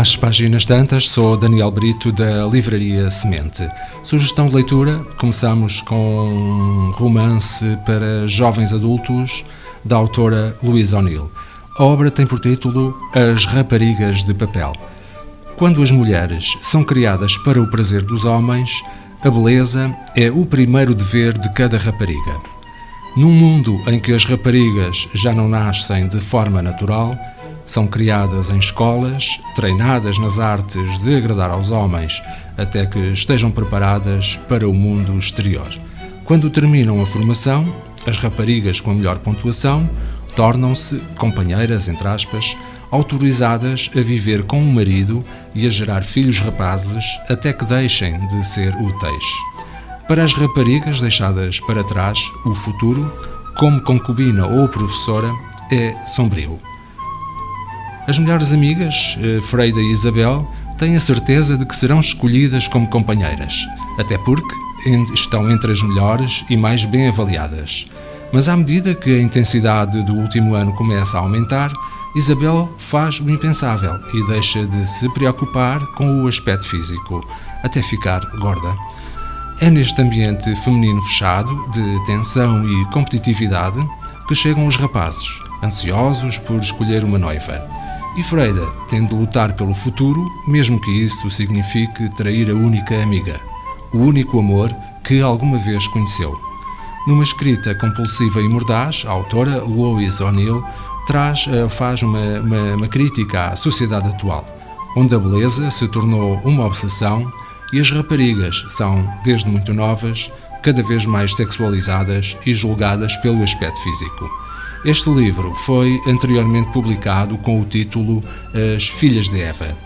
Às páginas tantas, sou Daniel Brito da Livraria Semente. Sugestão de leitura: começamos com um romance para jovens adultos da autora Louise O'Neill. A obra tem por título As Raparigas de Papel. Quando as mulheres são criadas para o prazer dos homens, a beleza é o primeiro dever de cada rapariga. Num mundo em que as raparigas já não nascem de forma natural, são criadas em escolas, treinadas nas artes de agradar aos homens, até que estejam preparadas para o mundo exterior. Quando terminam a formação, as raparigas com a melhor pontuação tornam-se companheiras, entre aspas, autorizadas a viver com o marido e a gerar filhos rapazes até que deixem de ser úteis. Para as raparigas deixadas para trás, o futuro, como concubina ou professora, é sombrio. As melhores amigas, eh, Freida e Isabel, têm a certeza de que serão escolhidas como companheiras, até porque estão entre as melhores e mais bem avaliadas. Mas à medida que a intensidade do último ano começa a aumentar, Isabel faz o impensável e deixa de se preocupar com o aspecto físico, até ficar gorda. É neste ambiente feminino fechado, de tensão e competitividade, que chegam os rapazes, ansiosos por escolher uma noiva. E Freida tem de lutar pelo futuro, mesmo que isso signifique trair a única amiga, o único amor que alguma vez conheceu. Numa escrita compulsiva e mordaz, a autora Louise O'Neill traz, eh, faz uma, uma, uma crítica à sociedade atual, onde a beleza se tornou uma obsessão e as raparigas são, desde muito novas, cada vez mais sexualizadas e julgadas pelo aspecto físico. Este livro foi anteriormente publicado com o título As Filhas de Eva.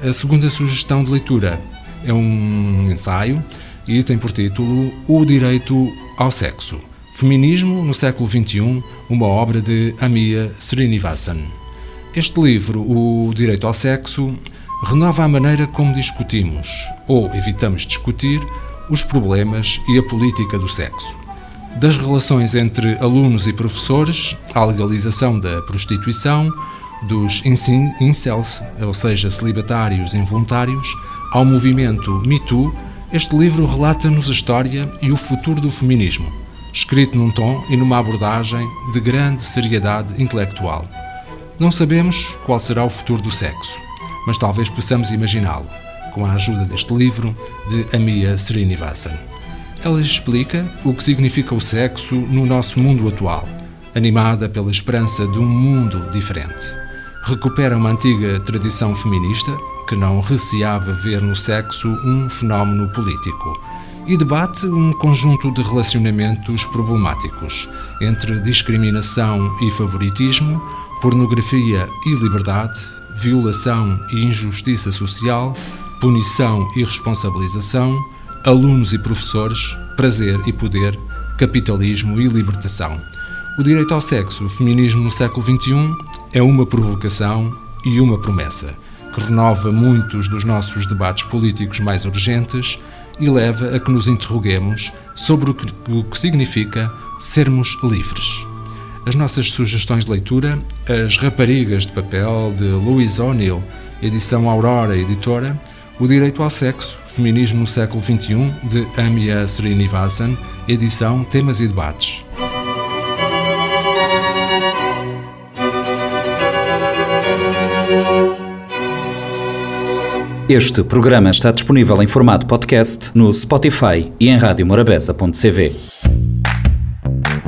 A segunda sugestão de leitura é um ensaio e tem por título O Direito ao Sexo. Feminismo no século XXI, uma obra de Amia Srinivasan. Este livro, O Direito ao Sexo, renova a maneira como discutimos, ou evitamos discutir, os problemas e a política do sexo das relações entre alunos e professores, à legalização da prostituição, dos incels, ou seja, celibatários involuntários, ao movimento Me Too, este livro relata-nos a história e o futuro do feminismo, escrito num tom e numa abordagem de grande seriedade intelectual. Não sabemos qual será o futuro do sexo, mas talvez possamos imaginá-lo, com a ajuda deste livro de Amia Srinivasan. Ela explica o que significa o sexo no nosso mundo atual, animada pela esperança de um mundo diferente. Recupera uma antiga tradição feminista que não receava ver no sexo um fenómeno político e debate um conjunto de relacionamentos problemáticos entre discriminação e favoritismo, pornografia e liberdade, violação e injustiça social, punição e responsabilização alunos e professores, prazer e poder, capitalismo e libertação. O direito ao sexo, o feminismo no século XXI, é uma provocação e uma promessa que renova muitos dos nossos debates políticos mais urgentes e leva a que nos interroguemos sobre o que, o que significa sermos livres. As nossas sugestões de leitura, As Raparigas de Papel, de Louise O'Neill, edição Aurora Editora, O Direito ao Sexo, Feminismo no século XXI, de Amia Srinivasan, edição Temas e Debates. Este programa está disponível em formato podcast no Spotify e em radiomorabeza.cv.